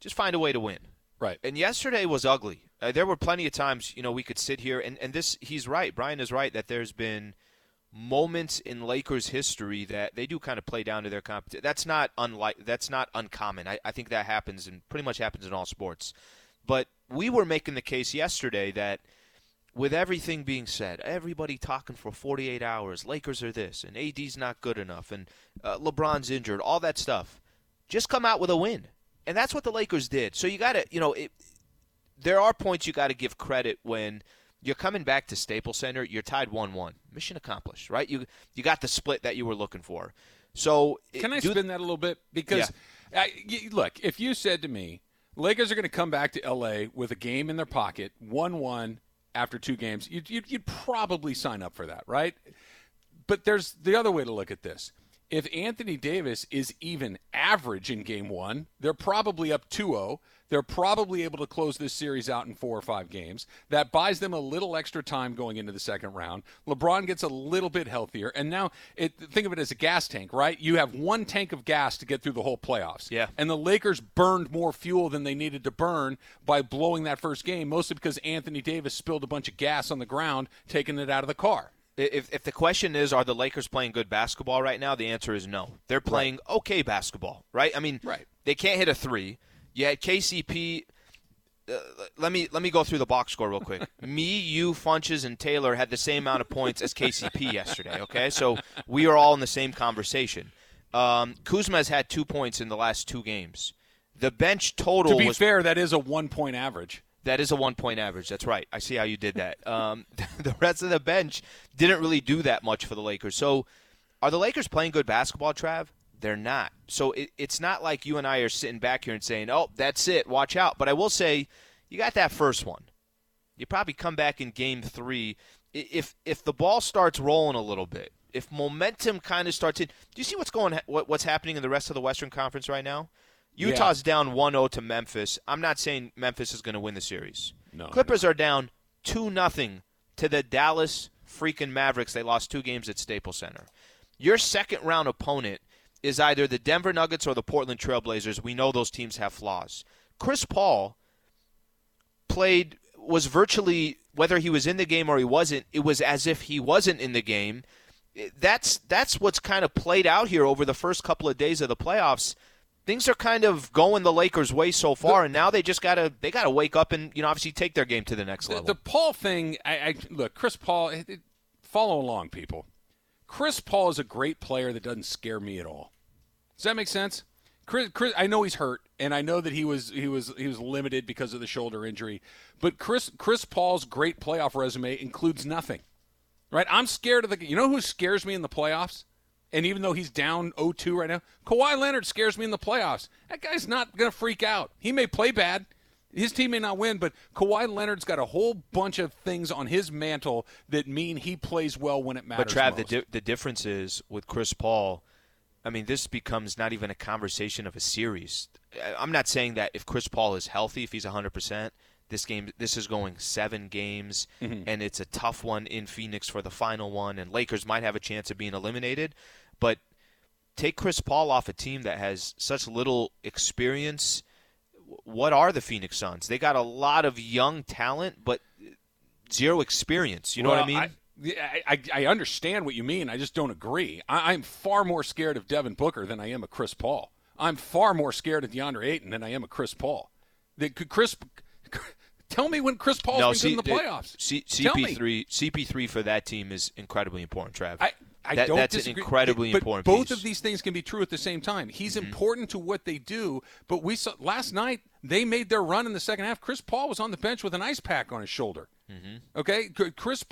Just find a way to win. Right. And yesterday was ugly. Uh, there were plenty of times, you know, we could sit here and, and this. He's right. Brian is right that there's been moments in Lakers history that they do kind of play down to their competition. That's not unlike. That's not uncommon. I, I think that happens and pretty much happens in all sports. But we were making the case yesterday that with everything being said, everybody talking for 48 hours, Lakers are this, and AD's not good enough, and uh, LeBron's injured, all that stuff. Just come out with a win. and that's what the Lakers did. So you got to, you know, it, there are points you got to give credit when you're coming back to Staples Center. You're tied one-one. Mission accomplished, right? You you got the split that you were looking for. So Can I do- spin that a little bit? Because I, y- look, if you said to me, Lakers are going to come back to L.A. with a game in their pocket, one-one after two games, you'd, you'd, you'd probably sign up for that, right? But there's the other way to look at this. If Anthony Davis is even average in game one, they're probably up 2 0. They're probably able to close this series out in four or five games. That buys them a little extra time going into the second round. LeBron gets a little bit healthier. And now, it, think of it as a gas tank, right? You have one tank of gas to get through the whole playoffs. Yeah. And the Lakers burned more fuel than they needed to burn by blowing that first game, mostly because Anthony Davis spilled a bunch of gas on the ground, taking it out of the car. If, if the question is, are the Lakers playing good basketball right now? The answer is no. They're playing okay basketball, right? I mean, Right. they can't hit a three. Had KCP. Uh, let me let me go through the box score real quick. me, you, Funches, and Taylor had the same amount of points as KCP yesterday. Okay, so we are all in the same conversation. Um, Kuzma has had two points in the last two games. The bench total To be was fair, that is a one point average. that is a one point average. That's right. I see how you did that. Um, the rest of the bench didn't really do that much for the Lakers. So, are the Lakers playing good basketball, Trav? They're not. So, it, it's not like you and I are sitting back here and saying, oh, that's it, watch out. But I will say, you got that first one. You probably come back in game three. If, if the ball starts rolling a little bit, if momentum kind of starts in, do you see what's going what, what's happening in the rest of the Western Conference right now? Utah's down 1-0 to Memphis. I'm not saying Memphis is going to win the series. No, Clippers are down 2 nothing to the Dallas freaking Mavericks. They lost two games at Staples Center. Your second round opponent is either the Denver Nuggets or the Portland Trailblazers. We know those teams have flaws. Chris Paul played was virtually whether he was in the game or he wasn't, it was as if he wasn't in the game. That's that's what's kind of played out here over the first couple of days of the playoffs. Things are kind of going the Lakers' way so far, and now they just gotta they gotta wake up and you know obviously take their game to the next The, level. the Paul thing, I, I look, Chris Paul. It, it- follow along, people. Chris Paul is a great player that doesn't scare me at all. Does that make sense? Chris, Chris, I know he's hurt, and I know that he was he was he was limited because of the shoulder injury. But Chris Chris Paul's great playoff resume includes nothing. Right? I'm scared of the. You know who scares me in the playoffs? And even though he's down 0-2 right now, Kawhi Leonard scares me in the playoffs. That guy's not going to freak out. He may play bad. His team may not win, but Kawhi Leonard's got a whole bunch of things on his mantle that mean he plays well when it matters. But. Trav, the di- the difference is with Chris Paul. I mean, this becomes not even a conversation of a series. I'm not saying that if Chris Paul is healthy, if he's 100 percent, this game, this is going seven games, mm-hmm. and it's a tough one in Phoenix for the final one, and Lakers might have a chance of being eliminated. But take Chris Paul off a team that has such little experience. What are the Phoenix Suns? They got a lot of young talent, but zero experience. You know what I mean? I, I, I understand what you mean. I just don't agree. I, I'm far more scared of Devin Booker than I am of Chris Paul. I'm far more scared of DeAndre Ayton than I am of Chris Paul. The, Chris, tell me when Chris Paul's been good in the playoffs. C- me. CP3, CP3 for that team is incredibly important, Trav. I, I That- don't that's disagree. an incredibly but important Both piece. of these things can be true at the same time. He's Mm-hmm. important to what they do, but we saw last night they made their run in the second half. Chris Paul was on the bench with an ice pack on his shoulder. Mm-hmm. Okay, C- Chris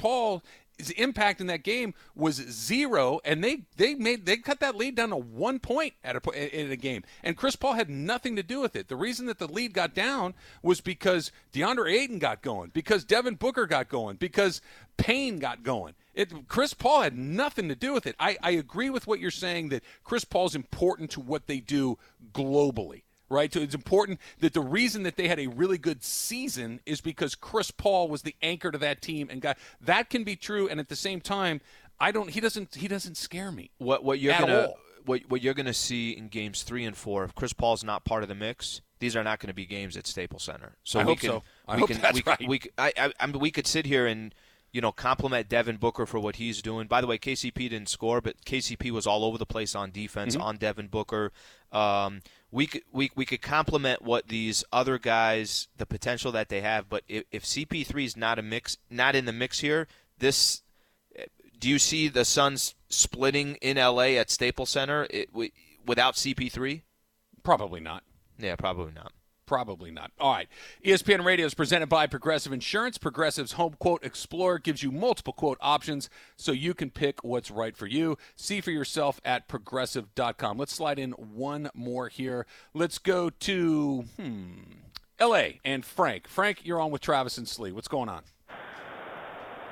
Paul's impact in that game was zero, and they they made they cut that lead down to one point at a in a game, and Chris Paul had nothing to do with it. The reason that the lead got down was because DeAndre Ayton got going, because Devin Booker got going, because Payne got going. It, Chris Paul had nothing to do with it. I, I agree with what you're saying that Chris Paul's important to what they do globally right? So it's important that the reason that they had a really good season is because Chris Paul was the anchor to that team and got that can be true and at the same time I don't he doesn't he doesn't scare me. what what you're gonna all. what what you're gonna see in games three and four if Chris Paul's not part of the mix. These are not going to be games at Staples Center. So I we hope can, so. I we hope can, that's we right. we I, I, I mean, we could sit here and you know compliment Devin Booker for what he's doing. By the way, KCP didn't score, but KCP was all over the place on defense Mm-hmm. on Devin Booker. Um, we could we, we could compliment what these other guys the potential that they have, but if, if CP3 is not a mix, not in the mix here, this do you see the Suns splitting in LA at Staples Center it, without CP3? Probably not. Yeah, probably not. Probably not. All right. ESPN Radio is presented by Progressive Insurance. Progressive's Home Quote Explorer gives you multiple quote options so you can pick what's right for you. See for yourself at progressive.com. Let's slide in one more here. Let's go to hmm, LA and Frank. Frank, you're on with Travis and Slee. What's going on?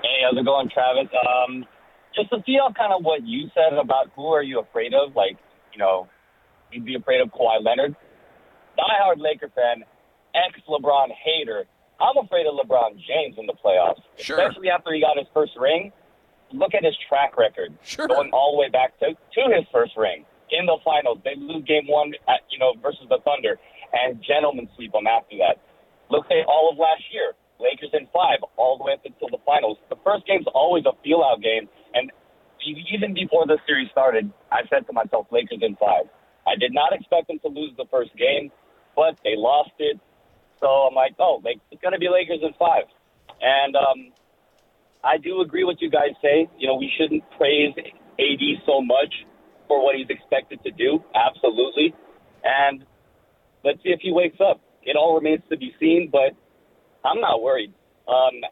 Hey, how's it going, Travis? Um, just to on kind of what you said about who are you afraid of, like, you know, you'd be afraid of Kawhi Leonard. Diehard Laker fan, ex LeBron hater. I'm afraid of LeBron James in the playoffs, Sure. especially after he got his first ring. Look at his track record, Sure. going all the way back to, to his first ring in the finals. They lose game one, at, you know, versus the Thunder, and gentlemen sweep them after that. Look at all of last year. Lakers in five, all the way up until the finals. The first game's always a feel-out game, and even before the series started, I said to myself, Lakers in five. I did not expect them to lose the first game, but they lost it. So I'm like, oh, like, it's going to be Lakers in five. And um, I do agree with you guys say. You know, we shouldn't praise AD so much for what he's expected to do. Absolutely. And let's see if he wakes up. It all remains to be seen, but I'm not worried. Um,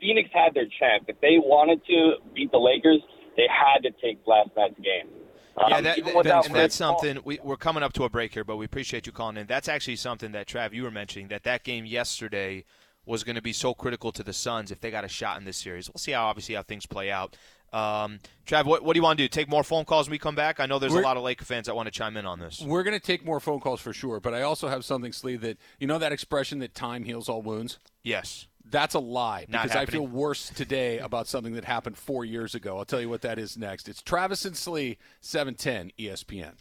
Phoenix had their chance. If they wanted to beat the Lakers, they had to take last night's game. Um, Yeah, that, even that- without and that's something we, we're coming up to a break here, but we appreciate you calling in. That's actually something that Trav, you were mentioning that that game yesterday was going to be so critical to the Suns if they got a shot in this series. We'll see how obviously how things play out. Um, Trav, what, what do you want to do? Take more phone calls when we come back? I know there's We're- a lot of Laker fans that want to chime in on this. We're going to take more phone calls for sure, but I also have something, Slee, that you know that expression that time heals all wounds? Yes. That's a lie because I feel worse today about something that happened four years ago. I'll tell you what that is next. It's Travis and Slee, seven ten E ESPN.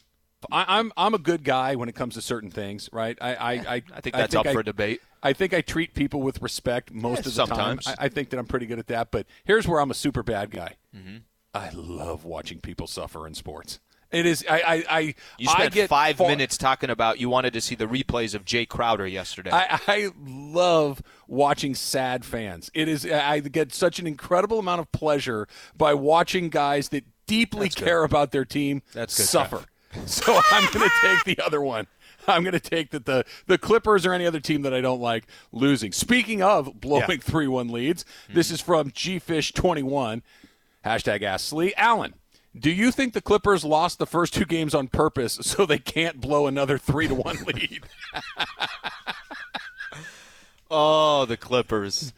I, I'm I'm a good guy when it comes to certain things, right? I I I, I think that's up for debate. I think I treat people with respect most Yeah, of the sometimes. time. I, I think that I'm pretty good at that. But here's where I'm a super bad guy. Mm-hmm. I love watching people suffer in sports. It is I I, I You I spent get five far- minutes talking about you wanted to see the replays of Jae Crowder yesterday. I, I love watching sad fans. It is I get such an incredible amount of pleasure by watching guys that deeply That's good. care about their team That's good, suffer. So I'm going to take the other one. I'm going to take that the the Clippers or any other team that I don't like losing. Speaking of blowing three one leads, this hmm. is from GFish21. Hashtag Ask Slee. Allen, do you think the Clippers lost the first two games on purpose so they can't blow another three to one lead? Oh, the Clippers.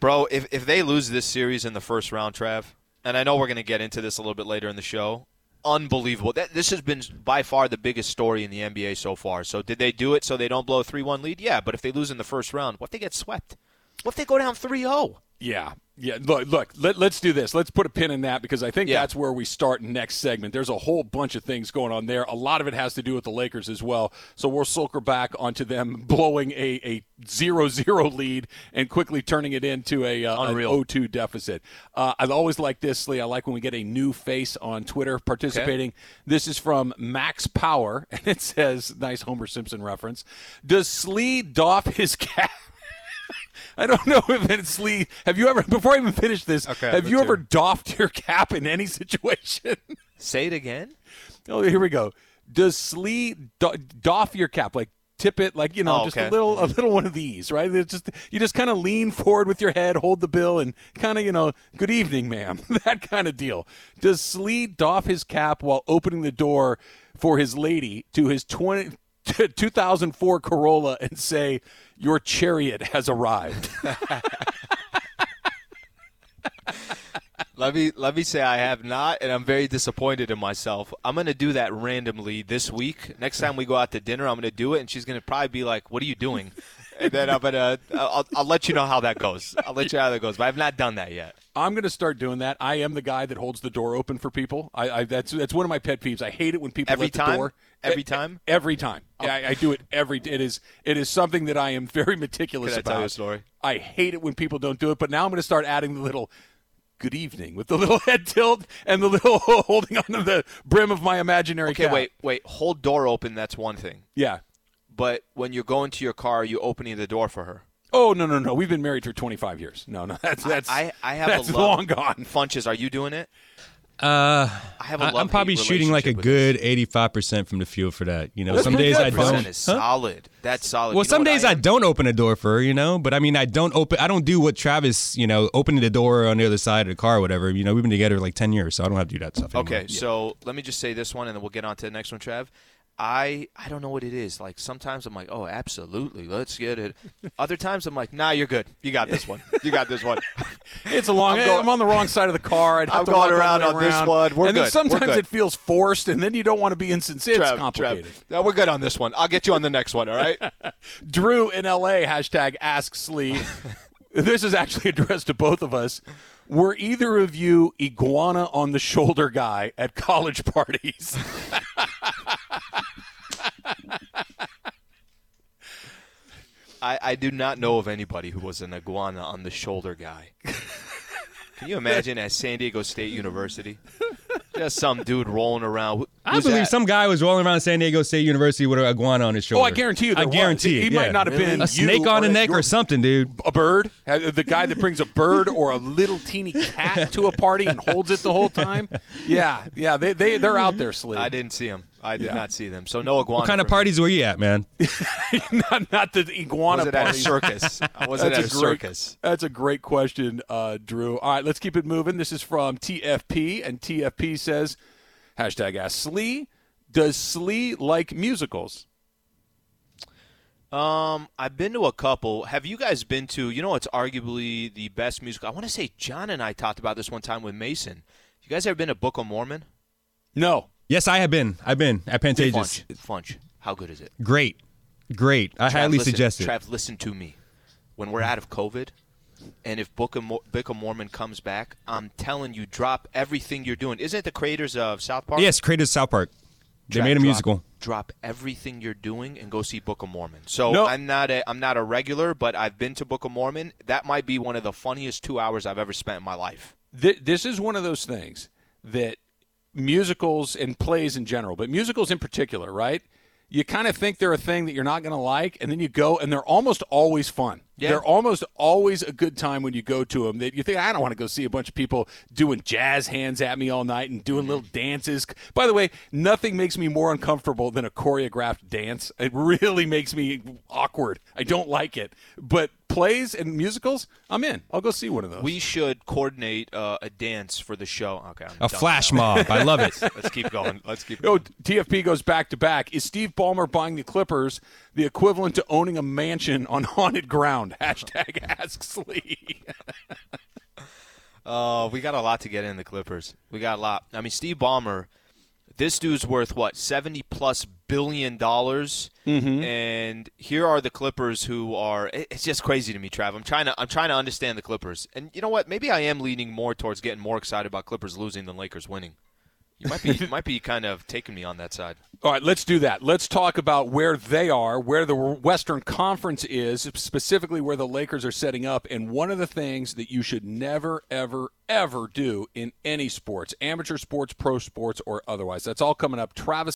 Bro, if, if they lose this series in the first round, Trav, and I know we're going to get into this a little bit later in the show, unbelievable. That, this has been by far the biggest story in the NBA so far. So did they do it so they don't blow a 3 1 lead? Yeah, but if they lose in the first round, what if they get swept? What if they go down oh? 3 0? Yeah, yeah. Look, look. Let, us do this. Let's put a pin in that because I think Yeah. that's where we start next segment. There's a whole bunch of things going on there. A lot of it has to do with the Lakers as well. So we'll circle back onto them blowing a a zero zero lead and quickly turning it into a uh, an Unreal. 0-2 deficit. Uh, I always like this, Lee. I like when we get a new face on Twitter participating. This is from Max Power, and it says, "Nice Homer Simpson reference." Does Slee doff his cap? I don't know if it's Lee. Have you ever, before I even finish this, Okay, have you let's ever hear doffed your cap in any situation? Say it again? oh, here we go. Does Slee do, doff your cap, like tip it, like you know, Oh, just okay. a little, a little one of these, right? It's just you just kind of lean forward with your head, hold the bill, and kind of you know, good evening, ma'am, that kind of deal. Does Slee doff his cap while opening the door for his lady to his 20, 2004 Corolla and say, "Your chariot has arrived"? Let me let me say I have not, and I'm very disappointed in myself. I'm gonna do that randomly this week. Next time we go out to dinner, I'm gonna do it, and she's gonna probably be like, "What are you doing?" And then I'm gonna I'll, I'll let you know how that goes. I'll let you know how that goes. But I've not done that yet. I'm going to start doing that. I am the guy that holds the door open for people. I, I that's that's one of my pet peeves. I hate it when people Every let the time? door Every E- time? Every time. Oh. Yeah, I, I do it every. It is it is something that I am very meticulous Can I about. tell you a story? I hate it when people don't do it. But now I'm going to start adding the little. Good evening, with the little head tilt and the little holding onto the brim of my imaginary Okay, cap. wait, wait. Hold door open. That's one thing. Yeah. But when you're going to your car, are you opening the door for her? Oh no no no! We've been married for 25 years. No no, that's that's I, I have that's a love. long gone. Funches, are you doing it? Uh, I have a I- I'm probably shooting like a good 85% from the field for that. You know, That's some days I don't. Percent is Huh? solid. That's solid. Well, You some days I, am? don't open a door for her, you know, but I mean, I don't open, I don't do what Travis, you know, opening the door on the other side of the car or whatever. You know, we've been together like 10 years, so I don't have to do that stuff anymore. Okay, so let me just say this one, and then we'll get on to the next one, Trav. I I don't know what it is. Like sometimes I'm like, oh, absolutely, let's get it. Other times I'm like, nah, you're good. You got this one. You got this one. It's a long. I'm I'm, on the wrong side of the car. Have I'm going around on this one. We're and then good. We're sometimes it feels forced, and then you don't want to be insincere. It's complicated. Trev. No, we're good on this one. I'll get you on the next one. All right. Drew in L.A. hashtag ask Slee. this is actually addressed to both of us. Were either of you iguana on the shoulder guy at college parties? I, I do not know of anybody who was an iguana on the shoulder guy. Can you imagine at San Diego State University? Just some dude rolling around. Who- I believe that? some guy was rolling around San Diego State University with an iguana on his shoulder. Oh, I guarantee you. I was. guarantee He it. might not have been a snake on or the neck your- or something, dude. a bird, the guy that brings a bird or a little teeny cat to a party and holds it the whole time. Yeah, yeah, they they they're out there, Slee. I didn't see him. I did Yeah. not see them. So no iguana. What kind of for me. parties were you at, man? not, not the iguana Was it at a circus? Wasn't That's at a a great- circus. That's a great question, uh, Drew. All right, let's keep it moving. This is from TFP, and TFP says, hashtag ask Slee, does Slee like musicals? Um, I've been to a couple. Have you guys been to? You know, it's arguably the best musical. I want to say John and I talked about this one time with Mason. You guys ever been to Book of Mormon? No. Yes, I have been. I've been at Pantages. Funch. Funch. How good is it? Great, great. I Trav, highly listen, suggest it. Trav, listen to me. When we're out of COVID, and if Book of, Mo- Book of Mormon comes back, I'm telling you, drop everything you're doing. Isn't it the creators of South Park? Yes, created South Park. They Trav, made a drop- musical. Drop everything you're doing and go see Book of Mormon. So No. I'm not a I'm not a regular, but I've been to Book of Mormon. That might be one of the funniest two hours I've ever spent in my life. Th- this is one of those things that musicals and plays in general, but musicals in particular, right? You kind of think they're a thing that you're not going to like, and then you go, and they're almost always fun. Yeah. They're almost always a good time when you go to them. That you think I don't want to go see a bunch of people doing jazz hands at me all night and doing mm-hmm. little dances. By the way, nothing makes me more uncomfortable than a choreographed dance. It really makes me awkward. I don't like it. But plays and musicals, I'm in. I'll go see one of those. We should coordinate uh, a dance for the show. Okay, I'm A flash now. mob. I love it. Let's keep going. Let's keep Oh. TFP goes back to back. Is Steve Ballmer buying the Clippers the equivalent to owning a mansion on haunted ground? Hashtag ask Slee. Uh, we got a lot to get in the Clippers. We got a lot. I mean, Steve Ballmer, this dude's worth what seventy plus billion dollars, Mm-hmm. and here are the Clippers who are it's just crazy to me, Trav. I'm trying to I'm trying to understand the Clippers, and you know what? Maybe I am leaning more towards getting more excited about Clippers losing than Lakers winning. You might be you might be kind of taking me on that side. All right, let's do that. Let's talk about where they are, where the Western Conference is, specifically where the Lakers are setting up. And one of the things that you should never, ever, ever do in any sports, amateur sports, pro sports, or otherwise. That's all coming up. Travis